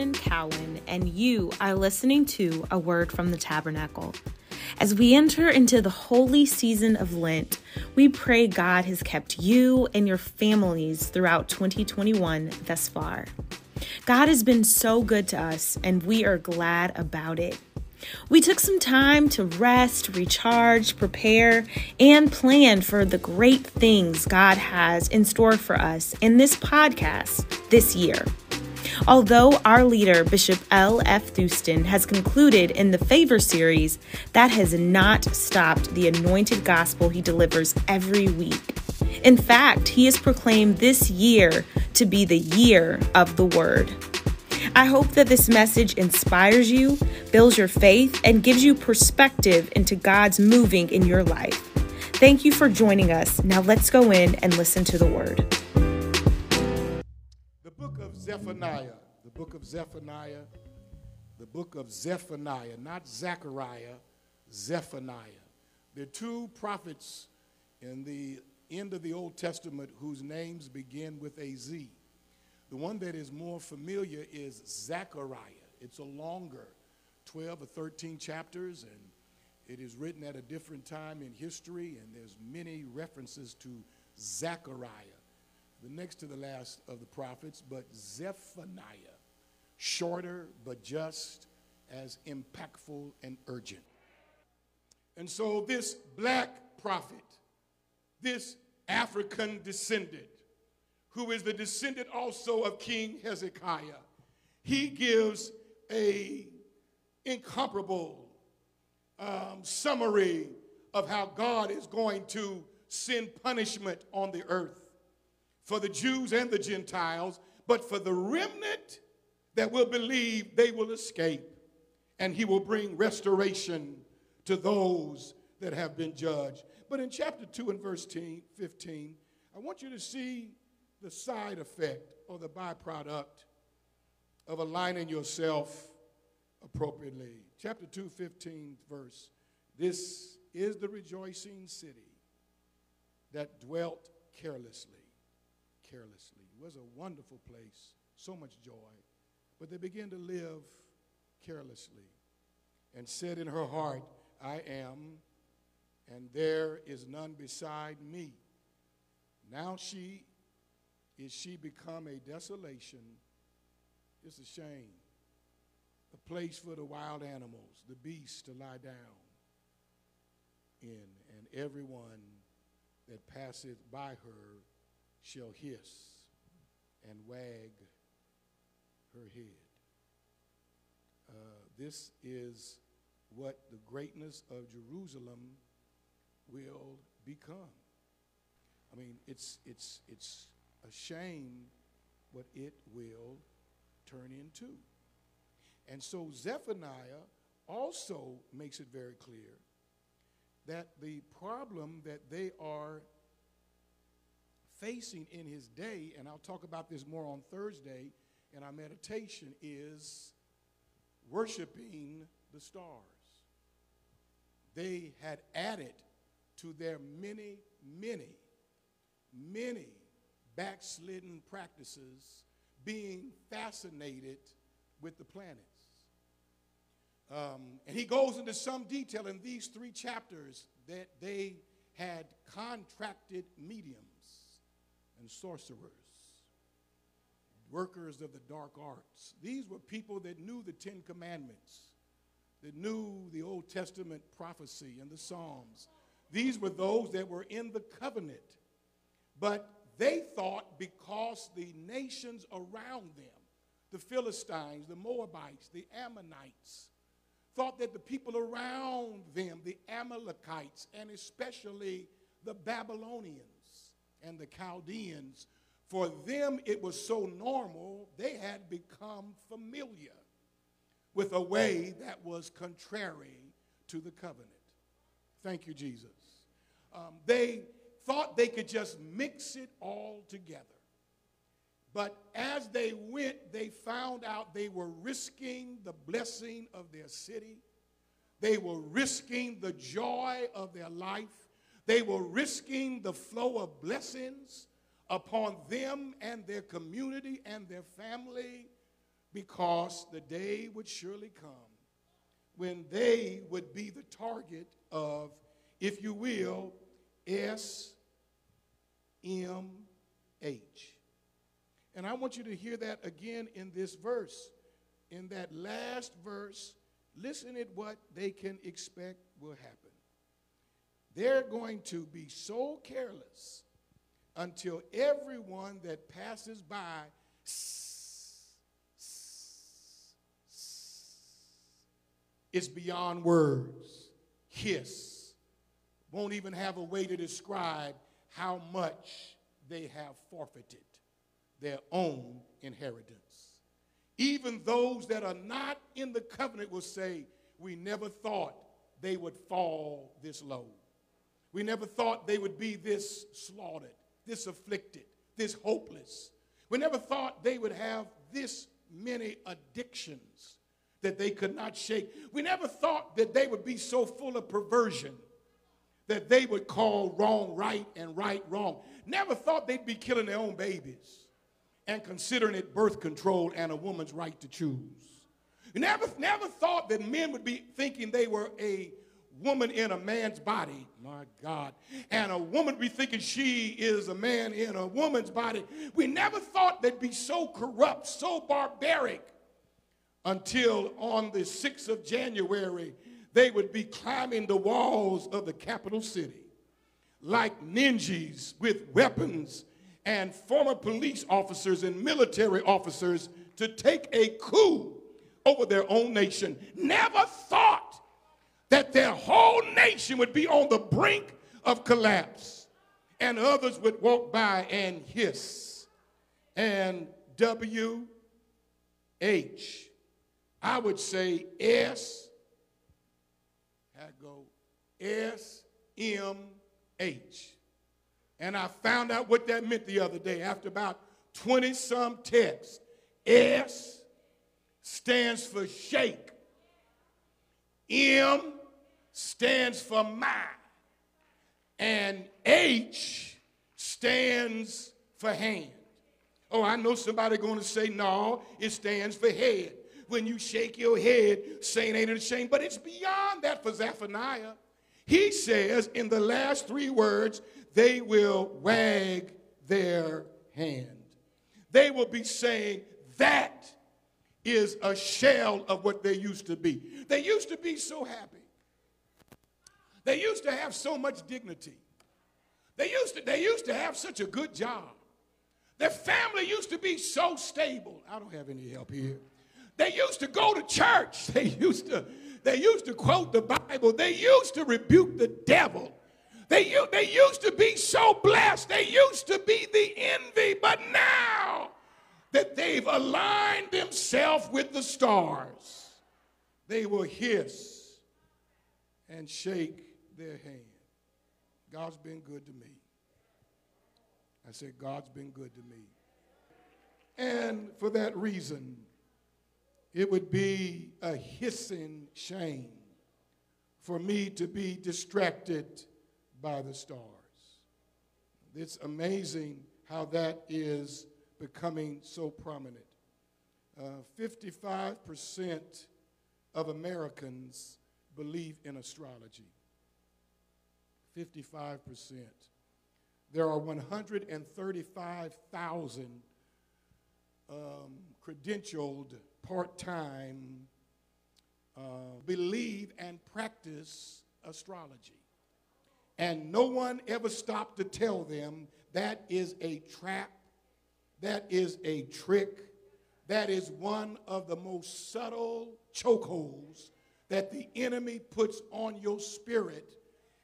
Ashton Cowan, and you are listening to A Word from the Tabernacle. As we enter into the holy season of Lent, we pray God has kept you and your families throughout 2021 thus far. God has been so good to us, and we are glad about it. We took some time to rest, recharge, prepare, and plan for the great things God has in store for us in this podcast this year. Although our leader, Bishop L. F. Thuston, has concluded in the Favor series, that has not stopped the anointed gospel he delivers every week. In fact, he has proclaimed this year to be the year of the Word. I hope that this message inspires you, builds your faith, and gives you perspective into God's moving in your life. Thank you for joining us. Now let's go in and listen to the word. Zephaniah, the book of Zephaniah, the book of Zephaniah, not Zechariah, Zephaniah. There are two prophets in the end of the Old Testament whose names begin with a Z. The one that is more familiar is Zechariah. It's a longer 12 or 13 chapters, and it is written at a different time in history, and there's many references to Zechariah, the next to the last of the prophets, but Zephaniah, shorter but just as impactful and urgent. And so this black prophet, this African descendant, who is the descendant also of King Hezekiah. He gives a incomparable um, summary of how God is going to send punishment on the earth for the Jews and the Gentiles, but for the remnant that will believe they will escape, and he will bring restoration to those that have been judged. But in chapter 2 and verse 15, I want you to see the side effect or the byproduct of aligning yourself appropriately. Chapter 2, 15 verse. This is the rejoicing city that dwelt carelessly. Carelessly. It was a wonderful place, so much joy. But they began to live carelessly and said in her heart, I am, and there is none beside me. Now she is she become a desolation. It's a shame. A place for the wild animals, the beasts to lie down in, and everyone that passeth by her shall hiss and wag her head. Uh, this is what the greatness of Jerusalem will become. I mean, it's, it's, it's a shame what it will turn into. And so Zephaniah also makes it very clear that the problem that they are facing in his day, and I'll talk about this more on Thursday in our meditation, is worshiping the stars. They had added to their many, many, many backslidden practices, being fascinated with the planets. Um, and he goes into some detail in these three chapters that they had contracted mediums and sorcerers, workers of the dark arts. These were people that knew the Ten Commandments, that knew the Old Testament prophecy and the Psalms. These were those that were in the covenant. But they thought because the nations around them, the Philistines, the Moabites, the Ammonites, thought that the people around them, the Amalekites, and especially the Babylonians and the Chaldeans, for them it was so normal, they had become familiar with a way that was contrary to the covenant. Thank you, Jesus. Um, they thought they could just mix it all together. But as they went, they found out they were risking the blessing of their city. They were risking the joy of their life. They were risking the flow of blessings upon them and their community and their family because the day would surely come when they would be the target of, if you will, S M H. And I want you to hear that again in this verse. In that last verse, listen at what they can expect will happen. They're going to be so careless until everyone that passes by is beyond words. Hiss. Won't even have a way to describe how much they have forfeited their own inheritance. Even those that are not in the covenant will say, We never thought they would fall this low. We never thought they would be this slaughtered, this afflicted, this hopeless. We never thought they would have this many addictions that they could not shake. We never thought that they would be so full of perversion that they would call wrong right and right wrong. Never thought they'd be killing their own babies and considering it birth control and a woman's right to choose. Never, never thought that men would be thinking they were a woman in a man's body, my God, and a woman be thinking she is a man in a woman's body. We never thought they'd be so corrupt, so barbaric, until on the 6th of January, they would be climbing the walls of the capital city like ninjas with weapons and former police officers and military officers to take a coup over their own nation. Never thought that their whole nation would be on the brink of collapse. And others would walk by and hiss. And W H. I would say S. I go S M H. And I found out what that meant the other day after about 20 some texts. S stands for shake, M stands for my, and H stands for hand. Oh, I know somebody going to say, no, it stands for head. When you shake your head, saying ain't it a shame? But it's beyond that for Zephaniah. He says in the last three words, they will wag their hand. They will be saying, That is a shell of what they used to be. They used to be so happy. They used to have so much dignity. They used to, they used to have such a good job. Their family used to be so stable. I don't have any help here. They used to go to church. They used to, they used to quote the Bible. They used to rebuke the devil. They, they used to be so blessed. They used to be the envy. But now that they've aligned themselves with the stars, they will hiss and shake their hand. God's been good to me. I said, God's been good to me. And for that reason, it would be a hissing shame for me to be distracted by the stars. It's amazing how that is becoming so prominent. Uh, 55% of Americans believe in astrology. 55%. There are 135,000 um, credentialed part time uh, believe and practice astrology. And no one ever stopped to tell them that is a trap, that is a trick, that is one of the most subtle chokeholds that the enemy puts on your spirit.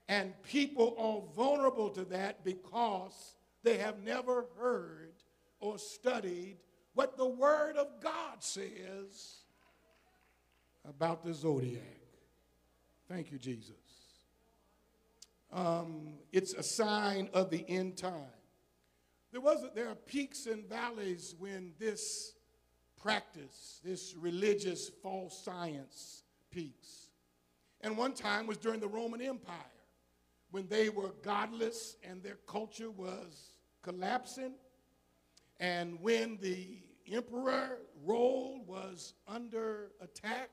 And people are vulnerable to that because they have never heard or studied what the Word of God says about the zodiac. Thank you, Jesus um, it's a sign of the end time. There, was there are peaks and valleys when this practice, this religious false science, peaks. And one time was during the Roman Empire when they were godless and their culture was collapsing. And when the emperor role was under attack,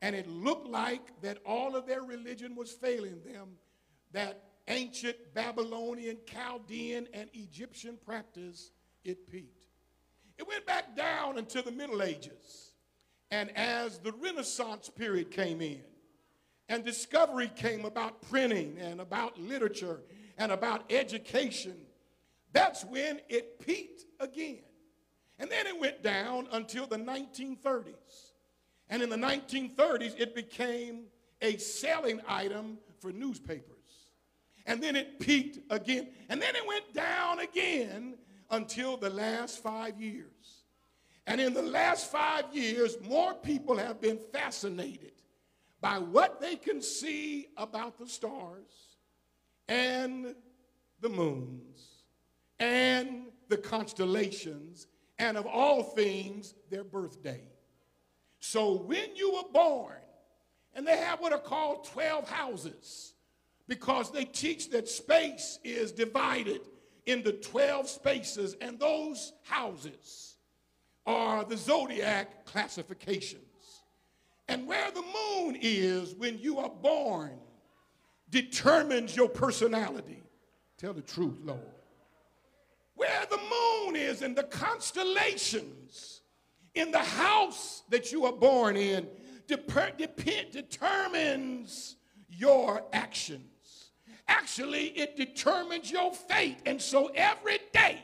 and it looked like that all of their religion was failing them, that ancient Babylonian, Chaldean, and Egyptian practice, it peaked. It went back down into the Middle Ages. And as the Renaissance period came in, and discovery came about printing and about literature and about education, that's when it peaked again. And then it went down until the 1930s. And in the 1930s, it became a selling item for newspapers. And then it peaked again. And then it went down again until the last five years. And in the last five years, more people have been fascinated by what they can see about the stars and the moons and the constellations and of all things, their birthday. So when you were born, and they have what are called 12 houses because they teach that space is divided into 12 spaces, and those houses are the zodiac classifications. And where the moon is when you are born determines your personality. Tell the truth, Lord. Where the moon is and the constellations in the house that you are born in dep- dep- determines your actions. Actually, it determines your fate. And so every day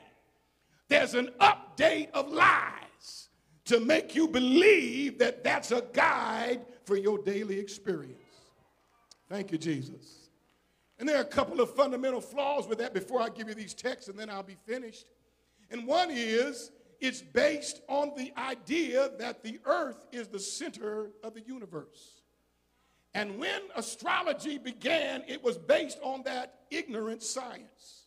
there's an update of lies to make you believe that that's a guide for your daily experience. Thank you, Jesus. And there are a couple of fundamental flaws with that before I give you these texts, and then I'll be finished. And one is it's based on the idea that the earth is the center of the universe. And when astrology began, it was based on that ignorant science.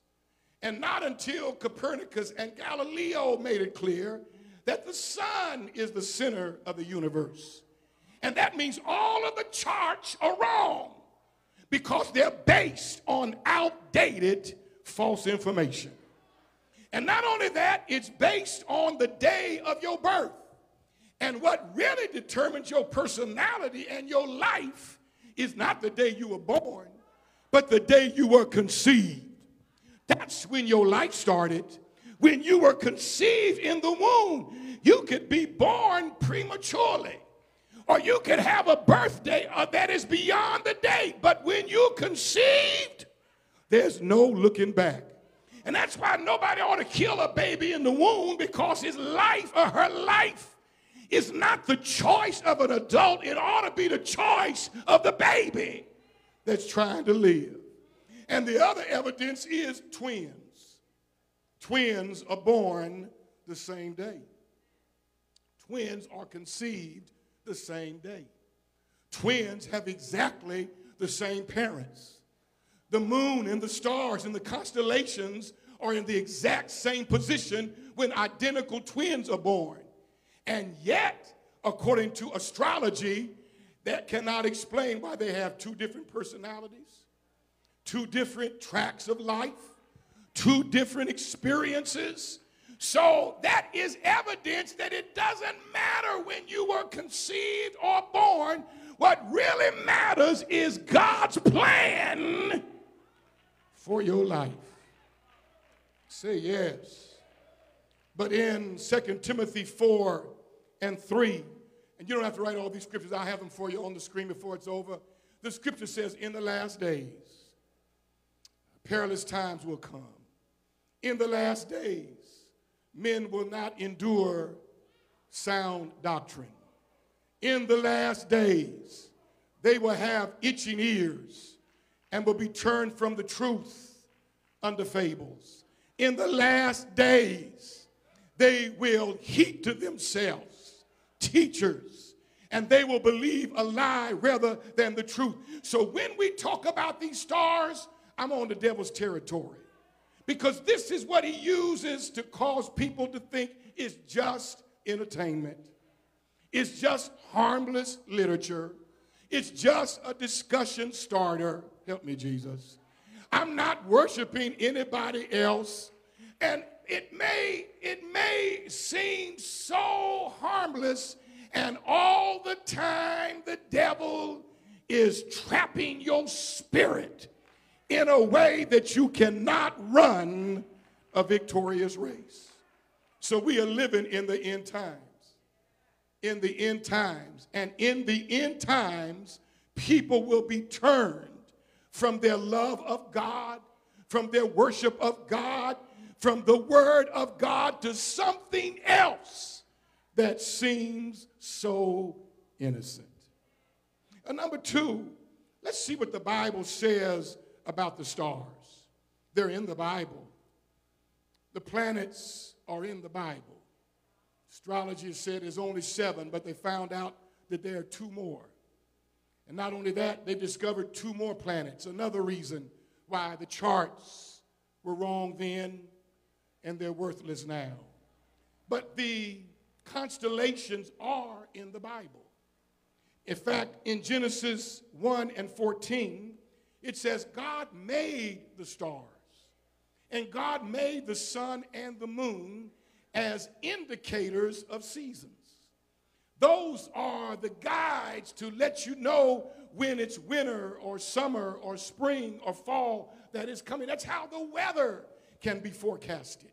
And not until Copernicus and Galileo made it clear that the sun is the center of the universe. And that means all of the charts are wrong because they're based on outdated false information. And not only that, it's based on the day of your birth. And what really determines your personality and your life is not the day you were born, but the day you were conceived. That's when your life started. When you were conceived in the womb, you could be born prematurely or you could have a birthday uh, that is beyond the date. But when you conceived, there's no looking back. And that's why nobody ought to kill a baby in the womb because his life or her life is not the choice of an adult. It ought to be the choice of the baby that's trying to live. And the other evidence is twins. Twins are born the same day. Twins are conceived the same day. Twins have exactly the same parents. The moon and the stars and the constellations are in the exact same position when identical twins are born. And yet, according to astrology, that cannot explain why they have two different personalities, two different tracks of life, two different experiences, so that is evidence that it doesn't matter when you were conceived or born. What really matters is God's plan for your life. Say yes. But in 2 Timothy 4 and 3, and you don't have to write all these scriptures, I'll have them for you on the screen before it's over. The scripture says, In the last days, perilous times will come. In the last days, men will not endure sound doctrine. In the last days, they will have itching ears and will be turned from the truth unto fables. In the last days, they will heap to themselves teachers and they will believe a lie rather than the truth. So when we talk about these stars, I'm on the devil's territory because this is what he uses to cause people to think it's just entertainment. It's just harmless literature. It's just a discussion starter. Help me, Jesus. I'm not worshiping anybody else. And it may, it may seem so harmless, and all the time the devil is trapping your spirit in a way that you cannot run a victorious race. So we are living in the end times. In the end times. And in the end times, people will be turned from their love of God, from their worship of God, from the word of God to something else that seems so innocent. And number two, let's see what the Bible says about the stars. They're in the Bible. The planets are in the Bible. Astrology said there's only seven, but they found out that there are two more. And not only that, they discovered two more planets. Another reason why the charts were wrong then and they're worthless now. But the constellations are in the Bible. In fact, in Genesis 1 and 14, it says, God made the stars, and God made the sun and the moon as indicators of seasons. Those are the guides to let you know when it's winter or summer or spring or fall that is coming. That's how the weather can be forecasted.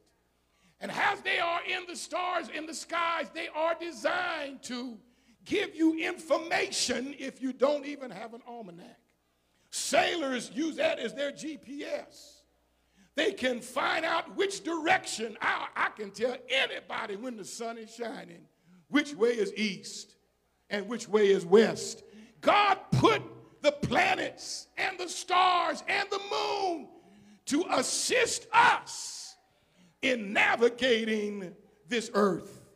And as they are in the stars in the skies, they are designed to give you information if you don't even have an almanac. Sailors use that as their GPS. They can find out which direction. I, I can tell anybody when the sun is shining which way is east and which way is west. God put the planets and the stars and the moon to assist us in navigating this earth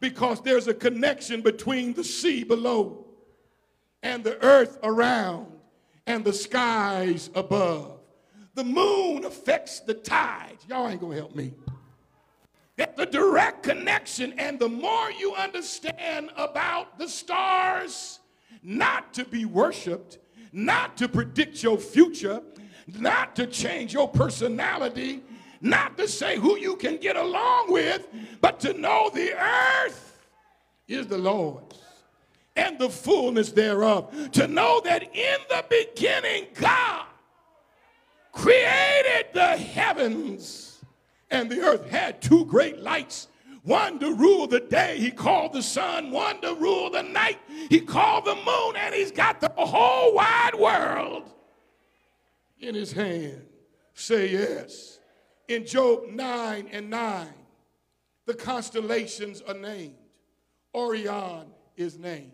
because there's a connection between the sea below and the earth around and the skies above. The moon affects the tides. Y'all ain't gonna help me. That's the direct connection. And the more you understand about the stars, not to be worshiped, not to predict your future, not to change your personality, not to say who you can get along with, but to know the earth is the Lord's and the fullness thereof. To know that in the beginning, God created the heavens and the earth, had two great lights. One to rule the day, he called the sun. One to rule the night, he called the moon. And he's got the whole wide world in his hand. Say yes. In Job 9 and 9, the constellations are named. Orion is named.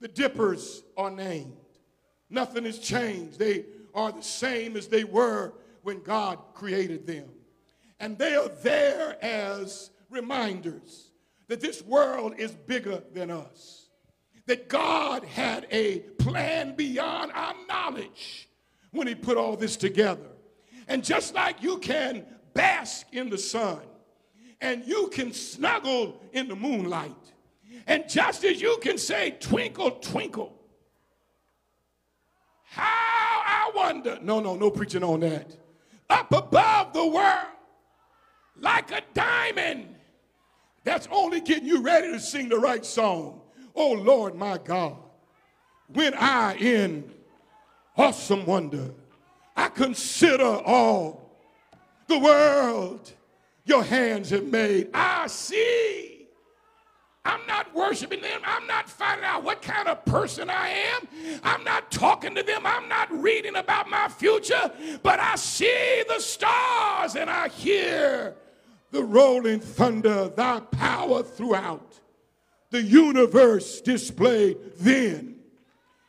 The dippers are named. Nothing has changed. They are the same as they were when God created them. And they are there as reminders that this world is bigger than us. That God had a plan beyond our knowledge when He put all this together. And just like you can bask in the sun and you can snuggle in the moonlight, and just as you can say, twinkle, twinkle, how I wonder, no, no, no preaching on that, up above the world, like a diamond, that's only getting you ready to sing the right song. Oh Lord, my God, when I in awesome wonder, I consider all the world your hands have made. I see I'm not worshiping them. I'm not finding out what kind of person I am. I'm not talking to them. I'm not reading about my future. But I see the stars and I hear the rolling thunder, thy power throughout the universe displayed then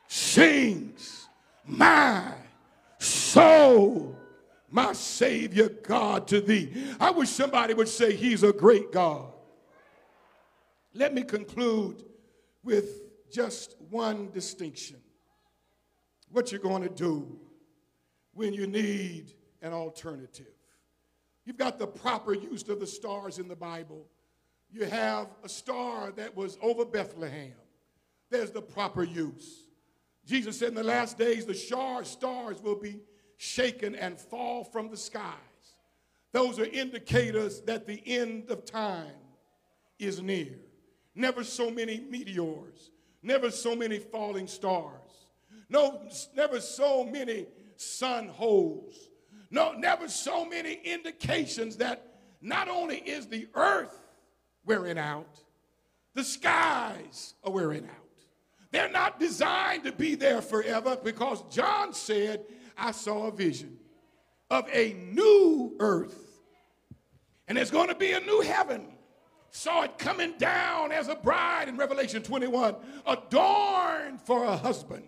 sings my soul, my Savior God to thee. I wish somebody would say, He's a great God. Let me conclude with just one distinction. What you're going to do when you need an alternative. You've got the proper use of the stars in the Bible. You have a star that was over Bethlehem. There's the proper use. Jesus said in the last days, the stars will be shaken and fall from the skies. Those are indicators that the end of time is near. Never so many meteors, never so many falling stars, no, never so many sun holes, no, never so many indications that not only is the earth wearing out, the skies are wearing out. They're not designed to be there forever because John said, I saw a vision of a new earth. And there's going to be a new heaven. Saw it coming down as a bride in Revelation 21, adorned for a husband.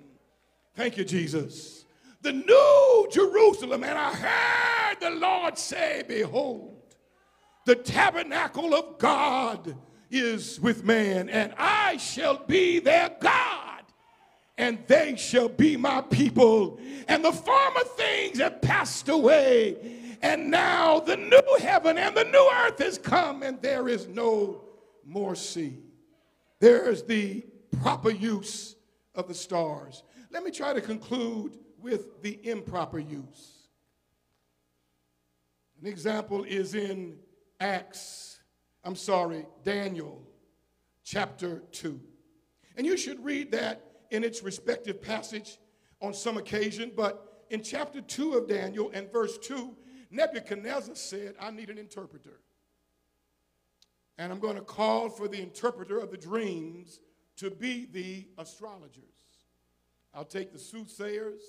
Thank you, Jesus. The new Jerusalem. And I heard the Lord say, Behold, the tabernacle of God is with man, and I shall be their God, and they shall be my people. And the former things have passed away, and now the new heaven and the new earth has come, and there is no more sea. There's the proper use of the stars. Let me try to conclude with the improper use. An example is in Acts I'm sorry, Daniel chapter 2. And you should read that in its respective passage on some occasion, but in chapter 2 of Daniel and verse 2, Nebuchadnezzar said, I need an interpreter. And I'm going to call for the interpreter of the dreams to be the astrologers. I'll take the soothsayers,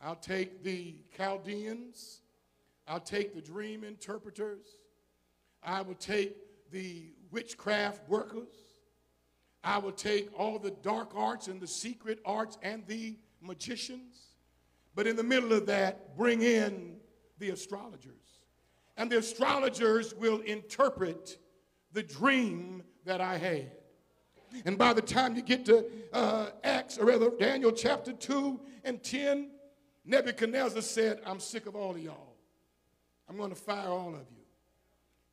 I'll take the Chaldeans, I'll take the dream interpreters, I will take the witchcraft workers. I will take all the dark arts and the secret arts and the magicians. But in the middle of that, bring in the astrologers. And the astrologers will interpret the dream that I had. And by the time you get to uh, Acts, or rather Daniel chapter 2 and 10, Nebuchadnezzar said, I'm sick of all of y'all. I'm going to fire all of you.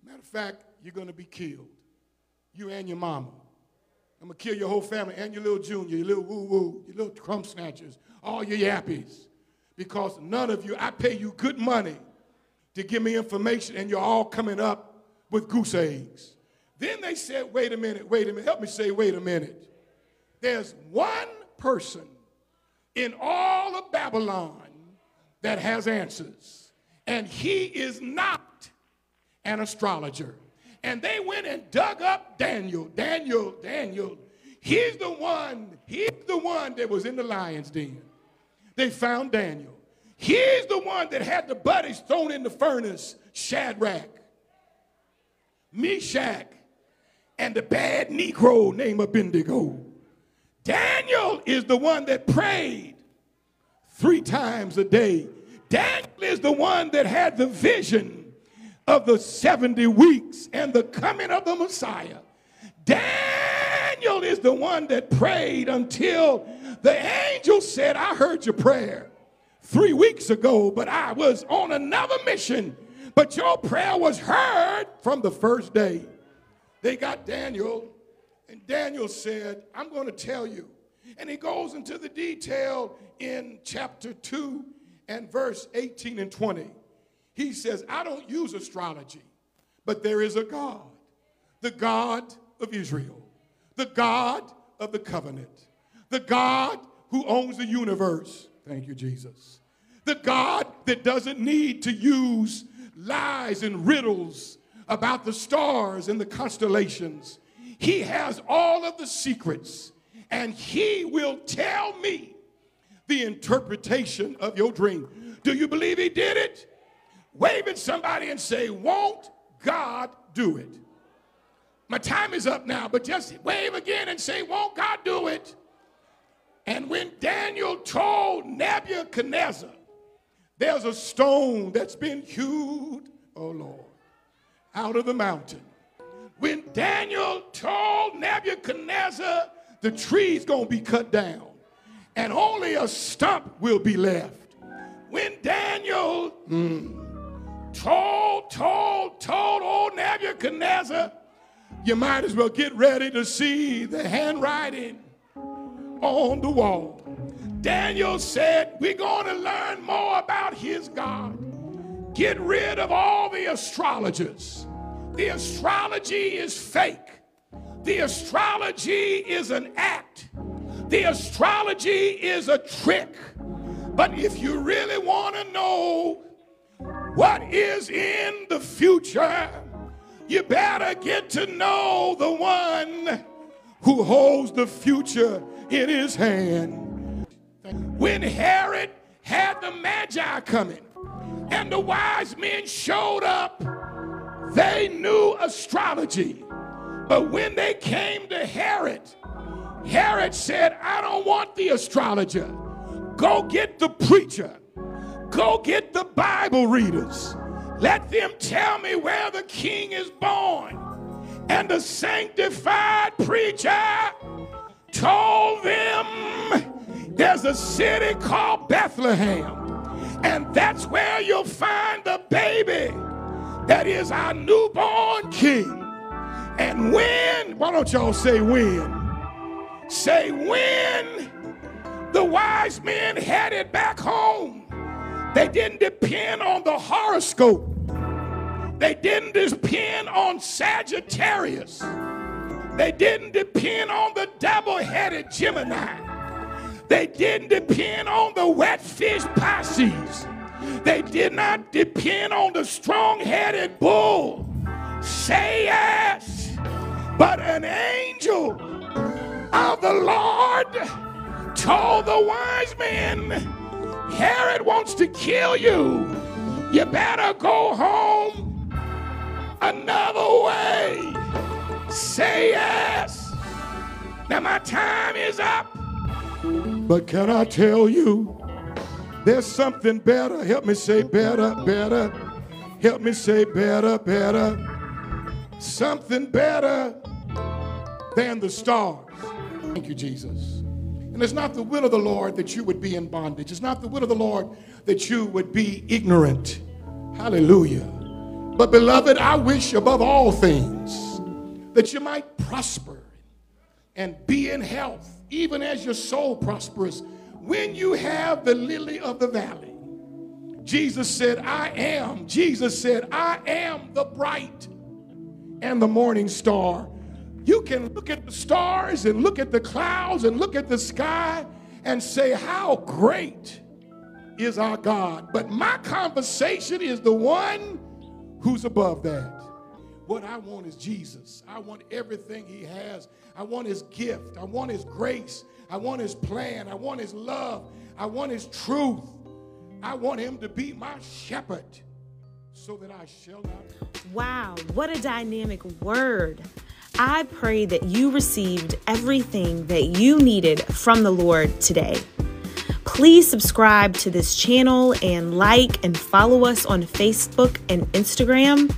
Matter of fact, you're going to be killed. You and your mama. I'm going to kill your whole family and your little junior, your little woo woo, your little crumb snatchers, all your yappies. Because none of you, I pay you good money to give me information, and you're all coming up with goose eggs. Then they said, wait a minute, wait a minute. Help me say, wait a minute. There's one person in all of Babylon that has answers, and he is not an astrologer. And they went and dug up Daniel. Daniel, Daniel. He's the one, he's the one that was in the lion's den. They found Daniel. He's the one that had the buddies thrown in the furnace Shadrach, Meshach, and the bad Negro named Abednego. Daniel is the one that prayed three times a day. Daniel is the one that had the vision of the 70 weeks and the coming of the Messiah. Daniel is the one that prayed until the angel said, I heard your prayer three weeks ago, but I was on another mission. But your prayer was heard from the first day. They got Daniel, and Daniel said, I'm going to tell you. And he goes into the detail in chapter 2 and verse 18 and 20. He says, I don't use astrology, but there is a God, the God of Israel, the God of the covenant, the God who owns the universe. Thank you, Jesus. The God that doesn't need to use lies and riddles about the stars and the constellations. He has all of the secrets, and He will tell me the interpretation of your dream. Do you believe He did it? wave at somebody and say, Won't God do it? My time is up now, but just wave again and say, Won't God when Daniel told Nebuchadnezzar, there's a stone that's been hewed, oh Lord, out of the mountain. When Daniel told Nebuchadnezzar the tree's gonna be cut down and only a stump will be left. When Daniel, mm, told, told, told old Nebuchadnezzar, you might as well get ready to see the handwriting on the wall. Daniel said, We're going to learn more about his God. Get rid of all the astrologers. The astrology is fake. The astrology is an act. The astrology is a trick. But if you really want to know what is in the future, you better get to know the one who holds the future in his hand. When Herod had the Magi coming and the wise men showed up, they knew astrology. But when they came to Herod, Herod said, I don't want the astrologer. Go get the preacher. Go get the Bible readers. Let them tell me where the king is born. And the sanctified preacher told them there's a city called Bethlehem. And that's where you'll find the baby that is our newborn king. And when, why don't y'all say when? Say when the wise men headed back home, they didn't depend on the horoscope. They didn't depend on Sagittarius. They didn't depend on the double headed Gemini. They didn't depend on the wet fish Pisces. They did not depend on the strong headed bull. Say yes. But an angel of the Lord told the wise men, Herod wants to kill you. You better go home another way. Say yes. Now my time is up. But can I tell you, there's something better. Help me say better, better. Help me say better, better. Something better than the stars. Thank you, Jesus. And it's not the will of the Lord that you would be in bondage. It's not the will of the Lord that you would be ignorant. Hallelujah. But, beloved, I wish above all things that you might prosper and be in health, even as your soul prospers. When you have the lily of the valley, Jesus said, I am. Jesus said, I am the bright and the morning star. You can look at the stars and look at the clouds and look at the sky and say, How great is our God. But my conversation is the one who's above that. What I want is Jesus. I want everything He has. I want His gift. I want His grace. I want His plan. I want His love. I want His truth. I want Him to be my shepherd so that I shall not. Wow, what a dynamic word. I pray that you received everything that you needed from the Lord today. Please subscribe to this channel and like and follow us on Facebook and Instagram.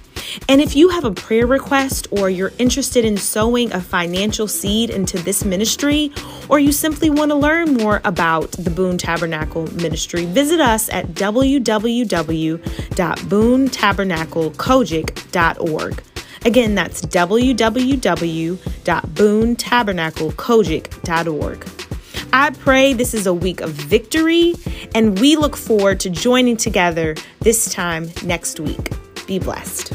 And if you have a prayer request or you're interested in sowing a financial seed into this ministry, or you simply want to learn more about the Boone Tabernacle Ministry, visit us at www.boonetabernaclecogic.org. Again, that's www.boonetabernaclecogic.org. I pray this is a week of victory, and we look forward to joining together this time next week. Be blessed.